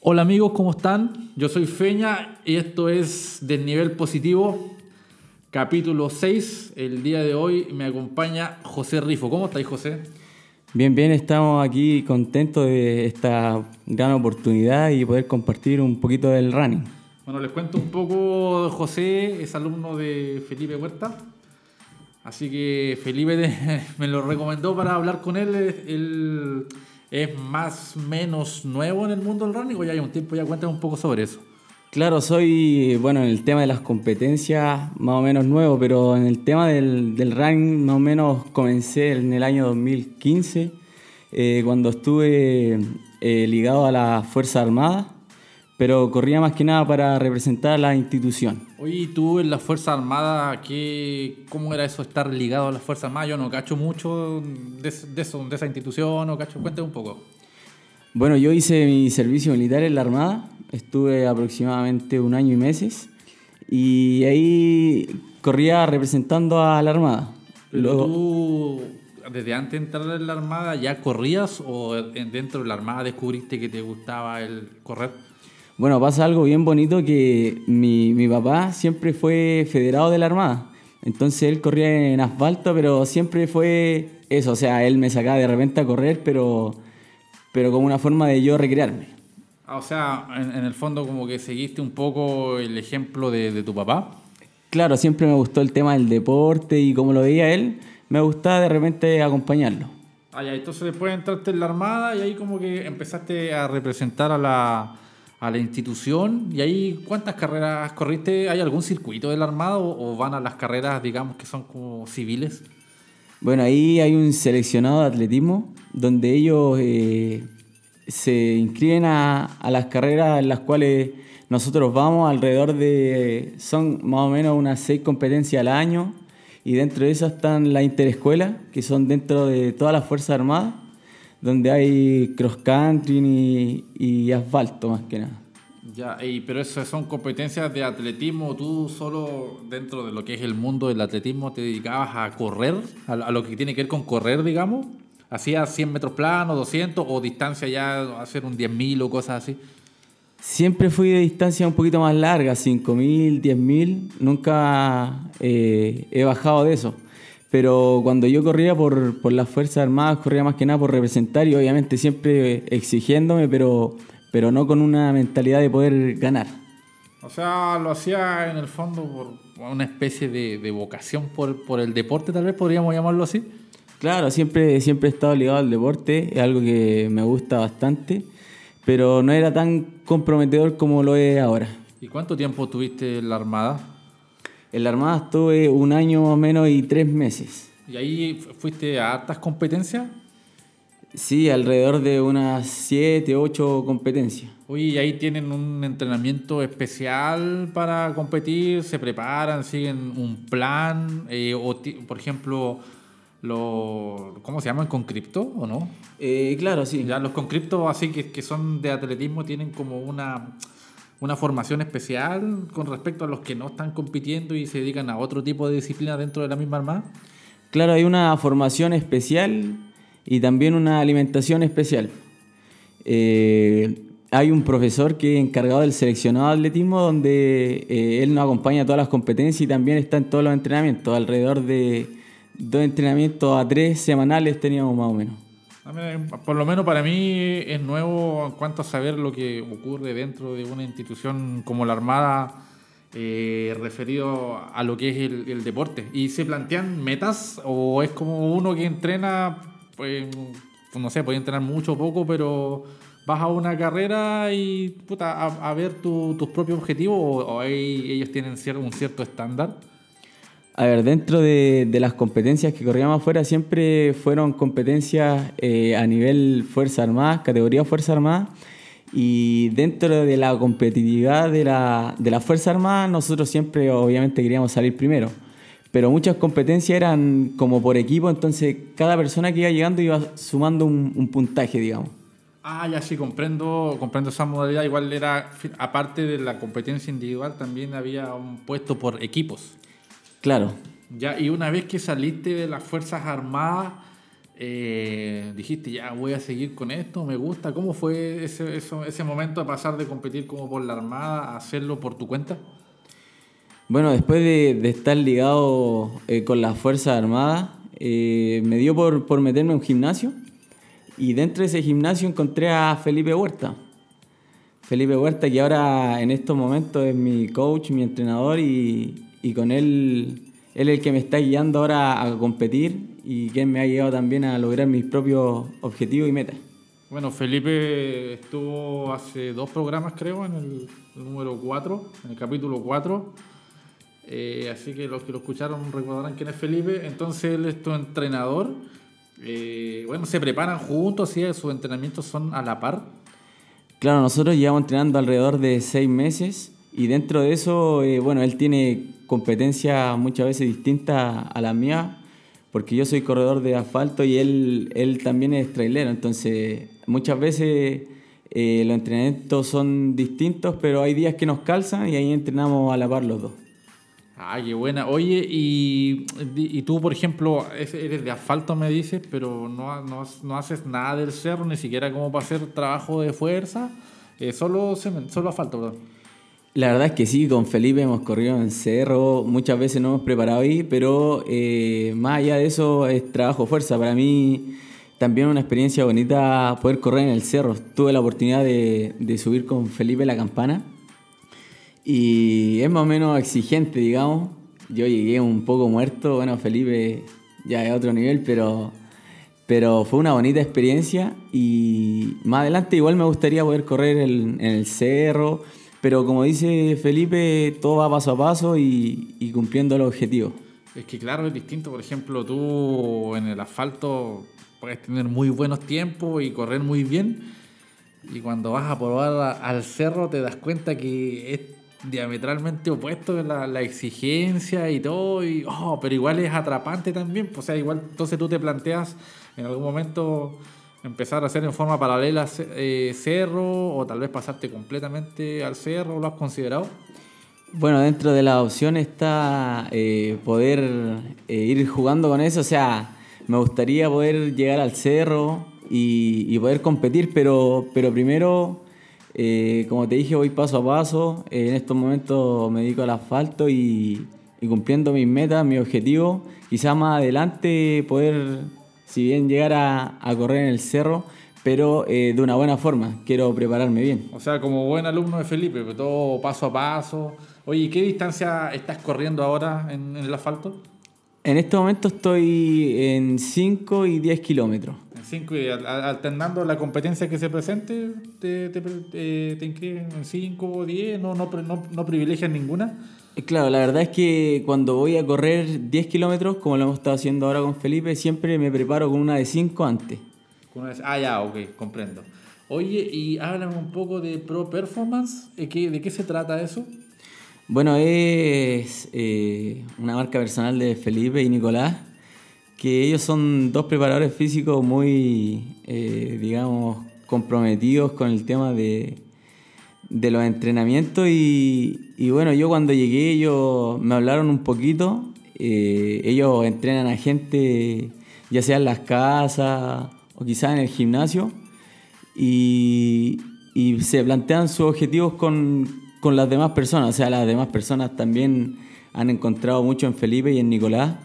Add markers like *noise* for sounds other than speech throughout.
Hola amigos, ¿cómo están? Yo soy Feña y esto es Desnivel Positivo, capítulo 6. El día de hoy me acompaña José Rifo. ¿Cómo estáis, José? Bien, bien, estamos aquí contentos de esta gran oportunidad y poder compartir un poquito del running. Bueno, les cuento un poco, José es alumno de Felipe Huerta, así que Felipe *laughs* me lo recomendó para hablar con él. Él es más menos nuevo en el mundo del running o ya hay un tiempo, ya cuéntame un poco sobre eso. Claro, soy, bueno, en el tema de las competencias más o menos nuevo, pero en el tema del, del running más o menos comencé en el año 2015, eh, cuando estuve eh, ligado a la Fuerza Armada, pero corría más que nada para representar a la institución. Oye, tú en la Fuerza Armada, qué, ¿cómo era eso estar ligado a la Fuerza Armada? Yo no cacho mucho de, de eso, de esa institución, no cacho, cuéntame un poco. Bueno, yo hice mi servicio militar en la Armada, estuve aproximadamente un año y meses, y ahí corría representando a la Armada. Pero Luego- tú, desde antes de entrar en la Armada, ¿ya corrías o en- dentro de la Armada descubriste que te gustaba el correr? Bueno, pasa algo bien bonito que mi, mi papá siempre fue federado de la Armada. Entonces él corría en asfalto, pero siempre fue eso. O sea, él me sacaba de repente a correr, pero, pero como una forma de yo recrearme. Ah, o sea, en, en el fondo como que seguiste un poco el ejemplo de, de tu papá. Claro, siempre me gustó el tema del deporte y como lo veía él, me gustaba de repente acompañarlo. Ah, ya, entonces después entraste en la Armada y ahí como que empezaste a representar a la, a la institución. ¿Y ahí cuántas carreras corriste? ¿Hay algún circuito de la Armada o, o van a las carreras, digamos, que son como civiles? Bueno, ahí hay un seleccionado de atletismo donde ellos eh, se inscriben a, a las carreras en las cuales nosotros vamos alrededor de, son más o menos unas seis competencias al año y dentro de esas están las interescuelas, que son dentro de todas las Fuerzas Armadas, donde hay cross country y, y asfalto más que nada. Ya, y, pero esas son competencias de atletismo. ¿Tú solo dentro de lo que es el mundo del atletismo te dedicabas a correr? A, a lo que tiene que ver con correr, digamos. ¿Hacías 100 metros planos, 200 o distancia ya hacer un 10.000 o cosas así? Siempre fui de distancia un poquito más larga, 5.000, 10.000, nunca eh, he bajado de eso. Pero cuando yo corría por, por las Fuerzas Armadas, corría más que nada por representar y obviamente siempre exigiéndome, pero, pero no con una mentalidad de poder ganar. O sea, lo hacía en el fondo por una especie de, de vocación por, por el deporte, tal vez podríamos llamarlo así. Claro, siempre, siempre he estado ligado al deporte, es algo que me gusta bastante, pero no era tan comprometedor como lo es ahora. ¿Y cuánto tiempo tuviste en la Armada? En la Armada estuve un año más o menos y tres meses. ¿Y ahí fu- fuiste a hartas competencias? Sí, alrededor de unas 7, 8 competencias. Oye, ¿y ahí tienen un entrenamiento especial para competir? ¿Se preparan? ¿Siguen un plan? Eh, o por ejemplo, lo, ¿cómo se llaman? ¿Concripto o no? Eh, claro, sí. Ya los concriptos así que, que son de atletismo tienen como una, una formación especial con respecto a los que no están compitiendo y se dedican a otro tipo de disciplina dentro de la misma armada. Claro, hay una formación especial y también una alimentación especial. Eh, hay un profesor que es encargado del seleccionado de atletismo donde eh, él nos acompaña a todas las competencias y también está en todos los entrenamientos. Alrededor de dos entrenamientos a tres semanales teníamos más o menos. Mí, Por lo menos para mí es nuevo en cuanto a saber lo que ocurre dentro de una institución como la Armada eh, referido a lo que es el, el deporte. ¿Y se plantean metas o es como uno que entrena, pues, no sé, puede entrenar mucho o poco, pero vas a una carrera y puta, a, a ver tu- tus propios objetivos o, o ellos tienen un cierto estándar? A ver, dentro de, las competencias que corríamos afuera siempre fueron competencias eh, a nivel Fuerza Armada, categoría Fuerza Armada, y dentro de la competitividad de la, de la Fuerza Armada nosotros siempre obviamente queríamos salir primero, pero muchas competencias eran como por equipo, entonces cada persona que iba llegando iba sumando un, un puntaje, digamos. Ah, ya sí, comprendo, comprendo esa modalidad. Igual era, aparte de la competencia individual, también había un puesto por equipos. Claro, Ya, y una vez que saliste de las Fuerzas Armadas, eh, dijiste, ya voy a seguir con esto, me gusta. ¿Cómo fue ese, ese momento de pasar de competir como por la Armada a hacerlo por tu cuenta? Bueno, después de, estar ligado eh, con las Fuerzas Armadas, eh, me dio por, por meterme en un gimnasio y dentro de ese gimnasio encontré a Felipe Huerta. Felipe Huerta, que ahora en estos momentos es mi coach, mi entrenador, y, y con él, él es el que me está guiando ahora a competir y que me ha guiado también a lograr mis propios objetivos y metas. Bueno, Felipe estuvo hace dos programas, creo, en el número 4, en el capítulo 4. Eh, así que los que lo escucharon recordarán quién es Felipe. Entonces él es tu entrenador. Eh, bueno, se preparan juntos, ¿sí? sus entrenamientos son a la par. Claro, nosotros llevamos entrenando alrededor de seis meses y dentro de eso, eh, bueno, él tiene competencias muchas veces distintas a las mías, porque yo soy corredor de asfalto y él, él también es trailero, entonces muchas veces eh, los entrenamientos son distintos, pero hay días que nos calzan y ahí entrenamos a la par los dos. Ah, qué buena. Oye, y, y tú, por ejemplo, eres de asfalto, me dices, pero no, no, no, haces nada del cerro, ni siquiera como para hacer trabajo de fuerza, eh, solo, solo asfalto, perdón. La verdad es que sí, con Felipe hemos corrido en cerro, muchas veces nos hemos preparado ahí, pero eh, más allá de eso es trabajo fuerza. Para mí también una experiencia bonita poder correr en el cerro. Tuve la oportunidad de, de subir con Felipe la campana y es más o menos exigente, digamos. Yo llegué un poco muerto, bueno, Felipe ya es otro nivel, pero, pero fue una bonita experiencia y más adelante igual me gustaría poder correr en el cerro, pero como dice Felipe, todo va paso a paso y, y cumpliendo los objetivos. Es que claro, es distinto, por ejemplo, tú en el asfalto puedes tener muy buenos tiempos y correr muy bien, y cuando vas a probar al cerro te das cuenta que es diametralmente opuesto la, la exigencia y todo, y, oh, pero igual es atrapante también. Pues, o sea, igual entonces tú te planteas en algún momento empezar a hacer en forma paralela eh, cerro o tal vez pasarte completamente al cerro, ¿lo has considerado? Bueno, dentro de la opción está eh, poder eh, ir jugando con eso, o sea, me gustaría poder llegar al cerro y, poder competir, pero, pero primero eh, como te dije, voy paso a paso. En estos momentos me dedico al asfalto y, cumpliendo mis metas, mis objetivos. Quizás más adelante poder, si bien llegar a, correr en el cerro, pero eh, de una buena forma. Quiero prepararme bien. O sea, como buen alumno de Felipe, todo paso a paso. Oye, ¿qué distancia estás corriendo ahora en, en el asfalto? En este momento estoy en 5 y 10 kilómetros. En 5 y alternando la competencia que se presente, te, te, te, inscriben en 5 o 10, no, no, no, no privilegian ninguna. Eh, claro, la verdad es que cuando voy a correr 10 kilómetros, como lo hemos estado haciendo ahora con Felipe, siempre me preparo con una de 5 antes. Ah, ya, ok, comprendo. Oye, y háblame un poco de Pro Performance, ¿de qué, de qué se trata eso? Bueno, es eh, una marca personal de Felipe y Nicolás, que ellos son dos preparadores físicos muy, eh, digamos, comprometidos con el tema de, de los entrenamientos y, bueno, yo cuando llegué ellos me hablaron un poquito, eh, ellos entrenan a gente ya sea en las casas o quizás en el gimnasio y, se plantean sus objetivos con, con las demás personas. O sea, las demás personas también han encontrado mucho en Felipe y en Nicolás.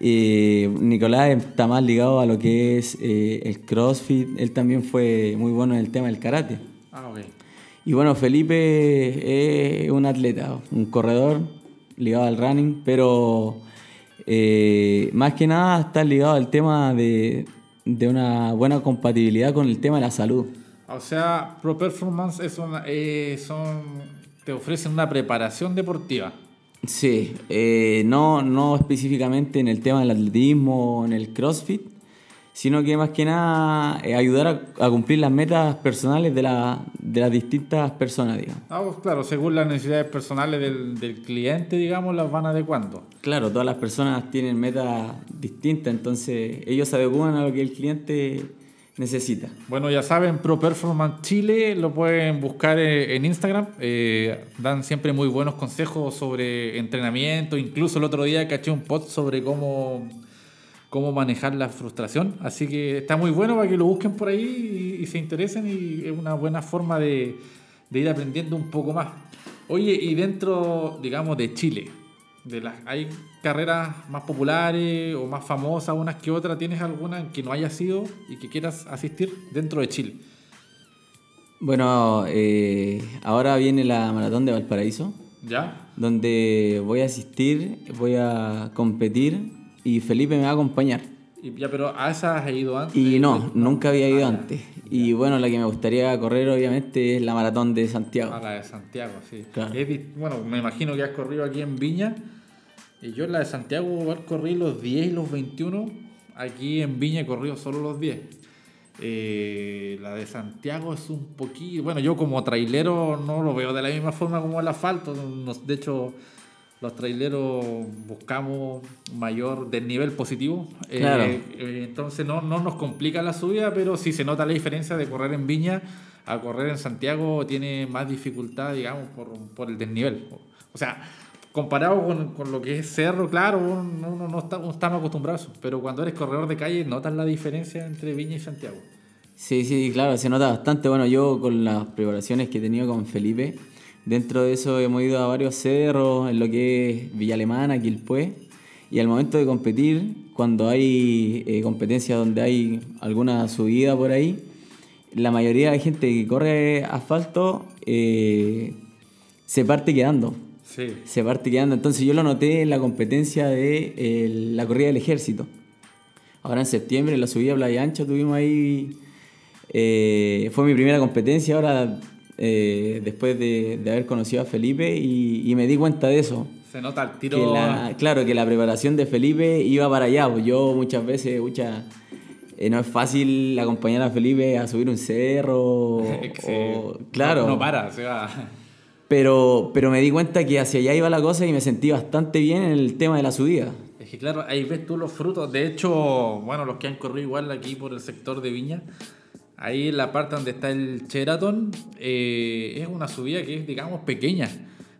Eh, Nicolás está más ligado a lo que es eh, el CrossFit. Él también fue muy bueno en el tema del karate. Ah, Y bueno, Felipe es un atleta, un corredor ligado al running, pero eh, más que nada está ligado al tema de, de, una buena compatibilidad con el tema de la salud. O sea, Pro Performance es una, son te ofrecen una preparación deportiva. Sí, eh, no, no específicamente en el tema del atletismo o en el CrossFit, sino que más que nada eh, ayudar a, cumplir las metas personales de, la, de las distintas personas, digamos. Ah, pues claro, según las necesidades personales del, del, cliente, digamos, las van adecuando. Claro, todas las personas tienen metas distintas, entonces ellos se adecuan a lo que el cliente necesita. Bueno, ya saben, Pro Performance Chile lo pueden buscar eh, en Instagram. Eh, dan siempre muy buenos consejos sobre entrenamiento. Incluso el otro día caché un post sobre cómo, cómo manejar la frustración. Así que está muy bueno para que lo busquen por ahí y, se interesen y es una buena forma de, de, ir aprendiendo un poco más. Oye, y dentro, digamos, de Chile, de las, ¿hay carreras más populares o más famosas unas que otras? ¿Tienes alguna que no haya sido y que quieras asistir dentro de Chile? Bueno, eh, ahora viene la maratón de Valparaíso. ¿Ya? Donde voy a asistir, voy a competir y Felipe me va a acompañar. Y ya, pero a esas has ido antes. Y no, nunca había ido ah, antes. Y bueno, la que me gustaría correr obviamente es la maratón de Santiago. Ah, la de Santiago, sí. bueno, me imagino que has corrido aquí en Viña. Y yo en la de Santiago corrí los 10 y los 21. Aquí en Viña he corrido solo los 10. Eh, la de Santiago es un poquito. Bueno, yo como trailero no lo veo de la misma forma como el asfalto. De hecho, los traileros buscamos mayor desnivel positivo. Eh, claro. Eh, entonces no, no nos complica la subida, pero sí se nota la diferencia de correr en Viña a correr en Santiago. Tiene más dificultad, digamos, por, por el desnivel. O sea, comparado con, con, lo que es cerro, claro, uno, no está, estamos acostumbrados, pero cuando eres corredor de calle notas la diferencia entre Viña y Santiago. Sí, sí, claro, se nota bastante. Bueno, yo con las preparaciones que he tenido con Felipe, Dentro de eso hemos ido a varios cerros, en lo que es Villa Alemana, Quilpué, y al momento de competir, cuando hay eh, competencia donde hay alguna subida por ahí, la mayoría de gente que corre asfalto eh, se parte quedando. Sí. Se parte quedando. Entonces yo lo noté en la competencia de la corrida del ejército. Ahora en septiembre, en la subida a Playa Ancha, tuvimos ahí. Eh, fue mi primera competencia. Ahora eh, después de, haber conocido a Felipe y, me di cuenta de eso. Se nota el tiro. claro, que la preparación de Felipe iba para allá. Pues yo muchas veces, mucha, eh, no es fácil acompañar a Felipe a subir un cerro. *laughs* claro. No, para, se va. Pero, pero me di cuenta que hacia allá iba la cosa y me sentí bastante bien en el tema de la subida. Es que claro, ahí ves tú los frutos. De hecho, bueno, los que han corrido igual aquí por el sector de Viña, Ahí en la parte donde está el Sheraton eh, es una subida que es, digamos, pequeña.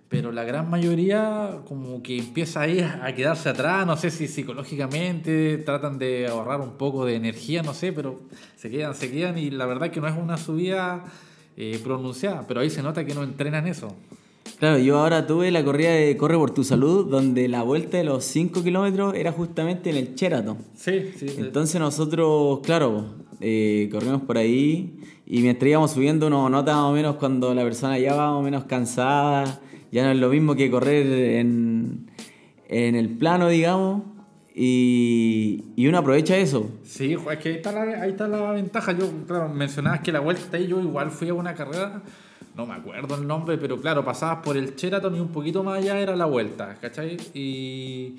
Pero la gran mayoría como que empieza ahí a quedarse atrás, no sé si psicológicamente tratan de ahorrar un poco de energía, no sé, pero se quedan, se quedan y la verdad que no es una subida eh, pronunciada, pero ahí se nota que no entrenan eso. Claro, yo ahora tuve la corrida de Corre por tu Salud, donde la vuelta de los 5 kilómetros era justamente en el Sheraton. Sí, sí. Entonces nosotros, claro, eh, corrimos por ahí y mientras íbamos subiendo uno nota más o menos cuando la persona ya va o menos cansada, ya no es lo mismo que correr en, en el plano, digamos, y, y, uno aprovecha eso. Sí, es que ahí está la, ahí está la ventaja. Yo, claro, mencionabas que la vuelta ahí, yo igual fui a una carrera no me acuerdo el nombre, pero claro, pasabas por el Sheraton y un poquito más allá era la vuelta, ¿cachai? Y,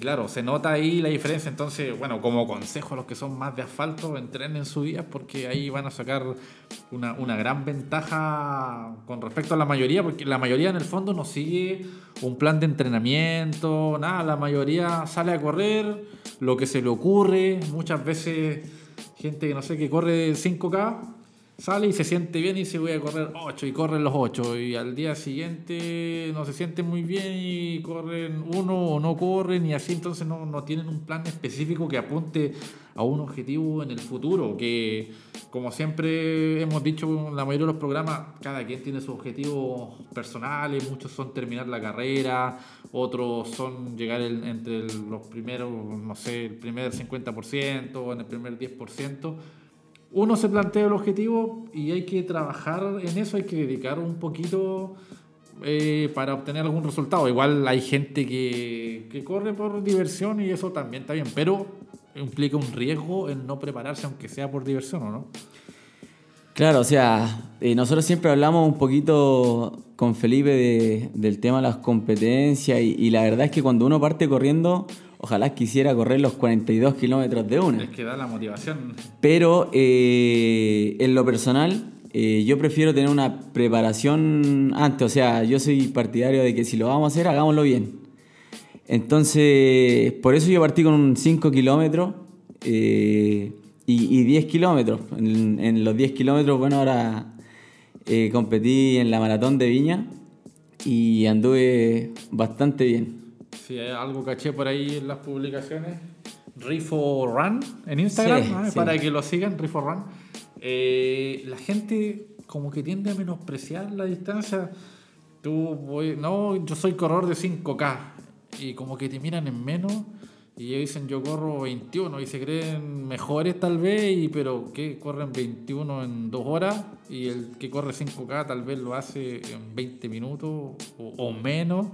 claro, se nota ahí la diferencia. Entonces, bueno, como consejo a los que son más de asfalto, entrenen en su vida porque ahí van a sacar una, una, gran ventaja con respecto a la mayoría, porque la mayoría en el fondo no sigue un plan de entrenamiento, nada, la mayoría sale a correr lo que se le ocurre, muchas veces gente que no sé, que corre 5K sale y se siente bien y dice voy a correr 8 y corren los 8 y al día siguiente no se sienten muy bien y corren uno o no corren y así entonces no, no, tienen un plan específico que apunte a un objetivo en el futuro que como siempre hemos dicho en la mayoría de los programas cada quien tiene sus objetivos personales muchos son terminar la carrera otros son llegar entre los primeros no sé el primer 50% o en el primer 10% uno se plantea el objetivo y hay que trabajar en eso, hay que dedicar un poquito eh, para obtener algún resultado. Igual hay gente que, corre por diversión y eso también está bien, pero implica un riesgo en no prepararse aunque sea por diversión o no. Claro, o sea, eh, nosotros siempre hablamos un poquito con Felipe del tema de las competencias y la verdad es que cuando uno parte corriendo Ojalá quisiera correr los 42 kilómetros de una. Es que da la motivación. Pero eh, en lo personal, eh, yo prefiero tener una preparación antes. O sea, yo soy partidario de que si lo vamos a hacer, hagámoslo bien. Entonces, por eso yo partí con 5 kilómetros eh, y, 10 kilómetros. En, en, los 10 kilómetros, bueno, ahora competí en la maratón de Viña y anduve bastante bien. Sí, algo caché por ahí en las publicaciones. Rifo Run en Instagram, Sí, ¿no? sí. para que lo sigan, Rifo Run. Eh, la gente como que tiende a menospreciar la distancia. Tú, voy- no, yo soy corredor de 5K y como que te miran en menos y ellos dicen yo corro 21 y se creen mejores tal vez, y, pero que corren 21 en 2 horas y el que corre 5K tal vez lo hace en 20 minutos o, o menos.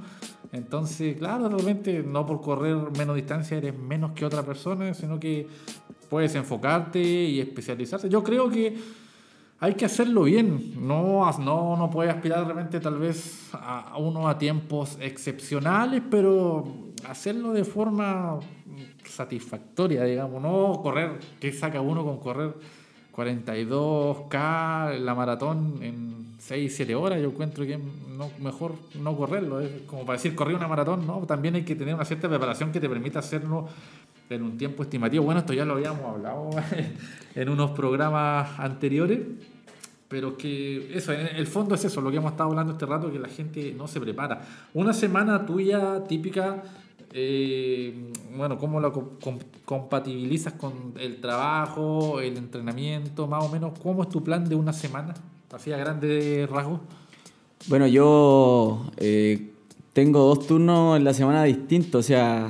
Entonces, claro, realmente no por correr menos distancia eres menos que otra persona, sino que puedes enfocarte y especializarte. Yo creo que hay que hacerlo bien. No, no, no puedes aspirar de repente tal vez a uno a tiempos excepcionales, pero hacerlo de forma satisfactoria, digamos. No correr, que saca uno con correr 42K la maratón en 6, 7 horas? Yo encuentro que no, mejor no correrlo. Es como para decir, corrí una maratón, ¿no? También hay que tener una cierta preparación que te permita hacerlo en un tiempo estimativo. Bueno, esto ya lo habíamos hablado *laughs* en unos programas anteriores, pero que eso, en el fondo es eso, lo que hemos estado hablando este rato, que la gente no se prepara. Una semana tuya típica, eh, bueno, ¿cómo com- compatibilizas con el trabajo, el entrenamiento, más o menos? ¿Cómo es tu plan de una semana? Así a grandes rasgos. Bueno, yo eh, tengo dos turnos en la semana distintos, o sea,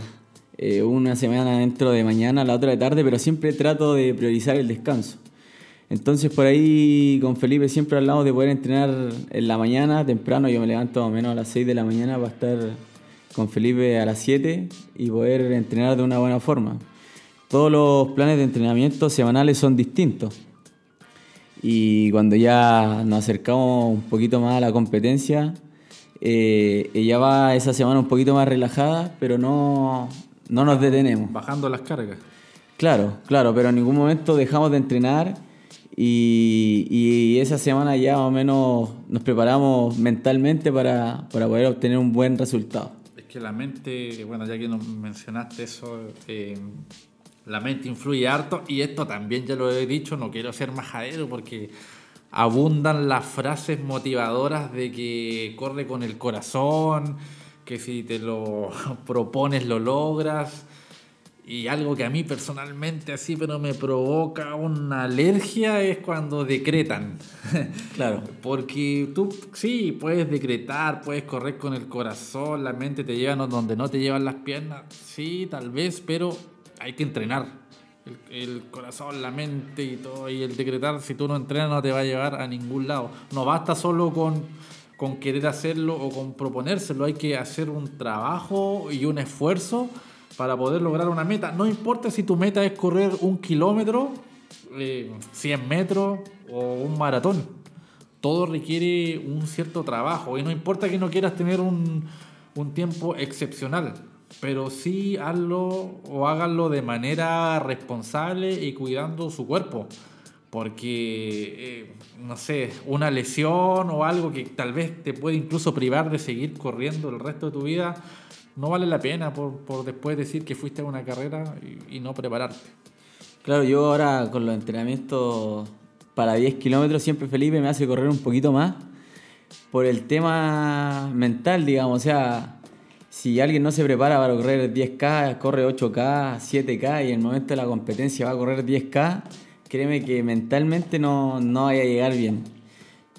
eh, una semana dentro de mañana, la otra de tarde, pero siempre trato de priorizar el descanso. Entonces por ahí con Felipe siempre hablamos de poder entrenar en la mañana, temprano, yo me levanto más o menos a las 6 de la mañana para estar con Felipe a las 7 y poder entrenar de una buena forma. Todos los planes de entrenamiento semanales son distintos. Y cuando ya nos acercamos un poquito más a la competencia, eh, ella va esa semana un poquito más relajada, pero no, no nos detenemos. Bajando las cargas. Claro, claro, pero en ningún momento dejamos de entrenar y, y esa semana ya más o menos nos preparamos mentalmente para, para poder obtener un buen resultado. Que la mente, bueno, ya que nos mencionaste eso, eh, la mente influye harto y esto también ya lo he dicho, no quiero ser majadero porque abundan las frases motivadoras de que corre con el corazón, que si te lo *laughs* propones lo logras. Y algo que a mí personalmente así, pero me provoca una alergia es cuando decretan. *laughs* Claro. Porque tú sí puedes decretar, puedes correr con el corazón, la mente te lleva no- donde no te llevan las piernas, sí, tal vez, pero hay que entrenar. El, el corazón, la mente y todo, y el decretar, si tú no entrenas, no te va a llevar a ningún lado. No basta solo con, con querer hacerlo o con proponérselo, hay que hacer un trabajo y un esfuerzo para poder lograr una meta. No importa si tu meta es correr un kilómetro, eh, 100 metros o un maratón todo requiere un cierto trabajo y no importa que no quieras tener un, un tiempo excepcional, pero sí hazlo o háganlo de manera responsable y cuidando su cuerpo. Porque, eh, no sé, una lesión o algo que tal vez te puede incluso privar de seguir corriendo el resto de tu vida, no vale la pena por, por después decir que fuiste a una carrera y, no prepararte. Claro, yo ahora con los entrenamientos para 10 kilómetros siempre Felipe me hace correr un poquito más por el tema mental, digamos. O sea, si alguien no se prepara para correr 10K, corre 8K, 7K y en el momento de la competencia va a correr 10K, créeme que mentalmente no, no vaya a llegar bien.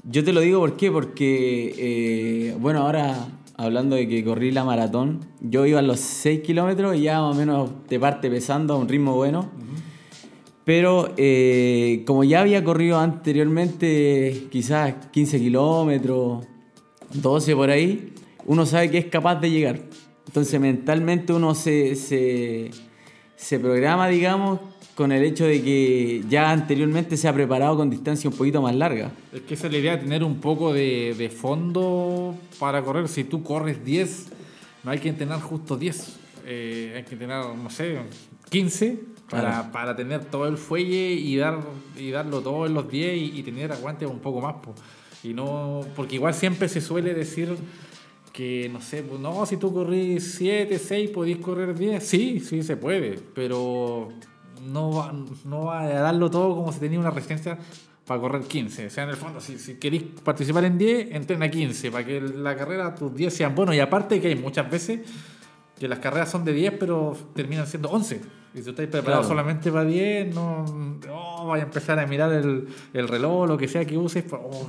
Yo te lo digo ¿por qué? porque, eh, bueno, ahora hablando de que corrí la maratón, yo iba a los 6 kilómetros y ya más o menos te parte pesando a un ritmo bueno. Pero eh, como ya había corrido anteriormente quizás 15 kilómetros, 12 por ahí, uno sabe que es capaz de llegar. Entonces mentalmente uno se, se, se programa, digamos, con el hecho de que ya anteriormente se ha preparado con distancia un poquito más larga. Es que esa es la idea, tener un poco de, de fondo para correr. Si tú corres 10, no hay que entrenar justo 10. Eh, hay que entrenar, no sé, 15 para, Claro. para tener todo el fuelle y, dar, y darlo todo en los 10 y, y tener aguante un poco más. po. Y no, porque igual siempre se suele decir que, no sé, pues, no, si tú corrís 7, 6, podís correr 10. Sí, sí se puede, pero no va, no va a darlo todo como si tenía una resistencia para correr 15. O sea, en el fondo, si, si queréis participar en 10, entrena 15, para que la carrera, tus 10 sean buenos. Y aparte que hay muchas veces que las carreras son de 10, pero terminan siendo 11. Y si estáis preparados solamente para 10, no, no vaya a empezar a mirar el, el reloj, lo que sea que uses, pues, oh,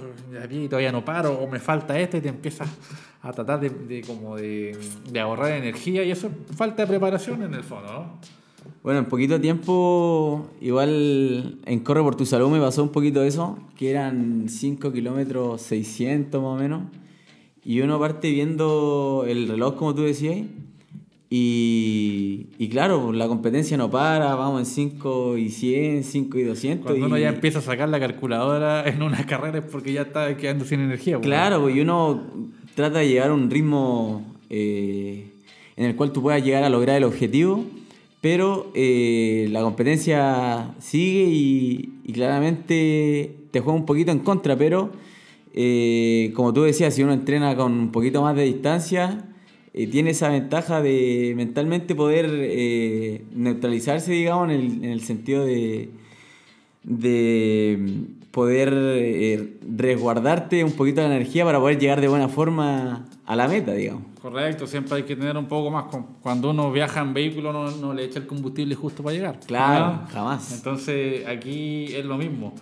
y todavía no paro, o me falta esto, y te empiezas a tratar de, de como de, de, ahorrar energía, y eso es falta de preparación en el fondo, ¿no? Bueno, en poquito tiempo, igual en Corre por tu Salud me pasó un poquito eso, que eran 5 kilómetros 600 más o menos, y uno parte viendo el reloj, como tú decías, y, y, claro, pues, la competencia no para, vamos en 5 y 100, 5 y 200. Cuando uno ya empieza a sacar la calculadora en una *laughs* carrera es porque ya está quedando sin energía. Pues. Claro, pues, y uno trata de llegar a un ritmo eh, en el cual tú puedas llegar a lograr el objetivo, pero eh, la competencia sigue y, claramente te juega un poquito en contra, pero eh, como tú decías, si uno entrena con un poquito más de distancia eh, tiene esa ventaja de mentalmente poder neutralizarse, digamos, en el, en el sentido de, de poder resguardarte un poquito de la energía para poder llegar de buena forma a la meta, digamos. Correcto, siempre hay que tener un poco más. Cuando uno viaja en vehículo no, no le echa el combustible justo para llegar. Claro, jamás. Entonces aquí es lo mismo.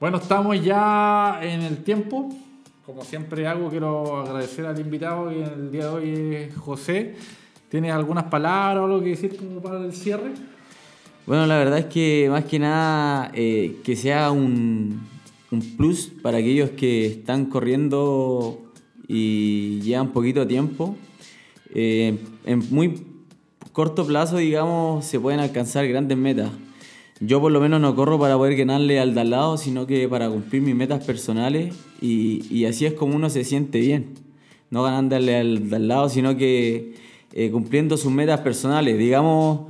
Bueno, estamos ya en el tiempo como siempre hago, quiero agradecer al invitado y el día de hoy es José. ¿Tienes algunas palabras o algo que decir como para el cierre? Bueno, la verdad es que más que nada eh, que sea un, un, plus para aquellos que están corriendo y llevan poquito tiempo. Eh, en muy corto plazo, digamos, se pueden alcanzar grandes metas. Yo por lo menos no corro para poder ganarle al de al lado, sino que para cumplir mis metas personales y, y así es como uno se siente bien. No ganándole al de al lado, sino que eh, cumpliendo sus metas personales. Digamos,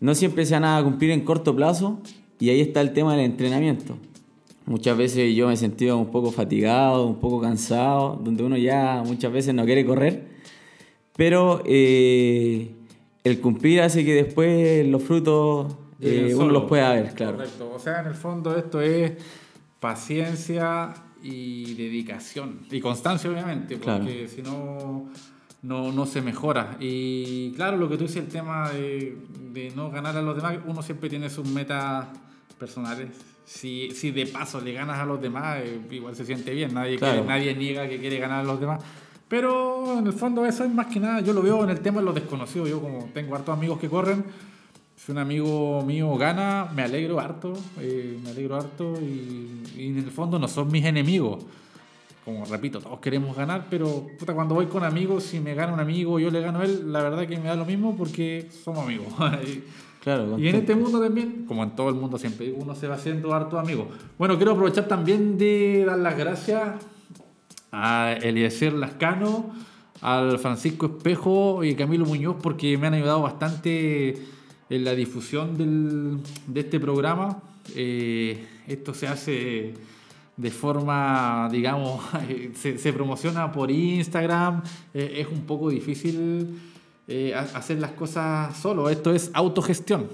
no siempre se van a cumplir en corto plazo y ahí está el tema del entrenamiento. Muchas veces yo me he sentido un poco fatigado, un poco cansado, donde uno ya muchas veces no quiere correr, pero eh, el cumplir hace que después los frutos eh, uno los puede ver, claro. Correcto. O sea, en el fondo esto es paciencia y dedicación. Y constancia, obviamente, porque si no, no, no se mejora. Y claro, lo que tú dices, el tema de, de no ganar a los demás, uno siempre tiene sus metas personales. Si, si de paso le ganas a los demás, eh, igual se siente bien. Nadie, nadie niega que quiere ganar a los demás. Pero en el fondo eso es más que nada, yo lo veo en el tema de los desconocidos. Yo como tengo hartos amigos que corren, si un amigo mío gana, me alegro harto, eh, me alegro harto y, en el fondo no son mis enemigos. Como repito, todos queremos ganar, pero puta, cuando voy con amigos, si me gana un amigo yo le gano a él, la verdad que me da lo mismo porque somos amigos. *laughs* Claro, y en este mundo también, como en todo el mundo siempre, uno se va haciendo harto amigos. Bueno, quiero aprovechar también de dar las gracias a Eliezer Lascano, al Francisco Espejo y a Camilo Muñoz porque me han ayudado bastante en la difusión del, de este programa. Eh, esto se hace de forma, digamos, *laughs* se, se promociona por Instagram, eh, es un poco difícil eh, hacer las cosas solo, esto es autogestión.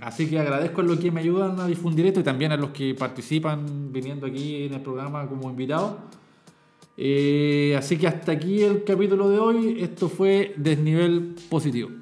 así que agradezco a los que me ayudan a difundir esto y también a los que participan viniendo aquí en el programa como invitados. así que hasta aquí el capítulo de hoy, esto fue Desnivel Positivo.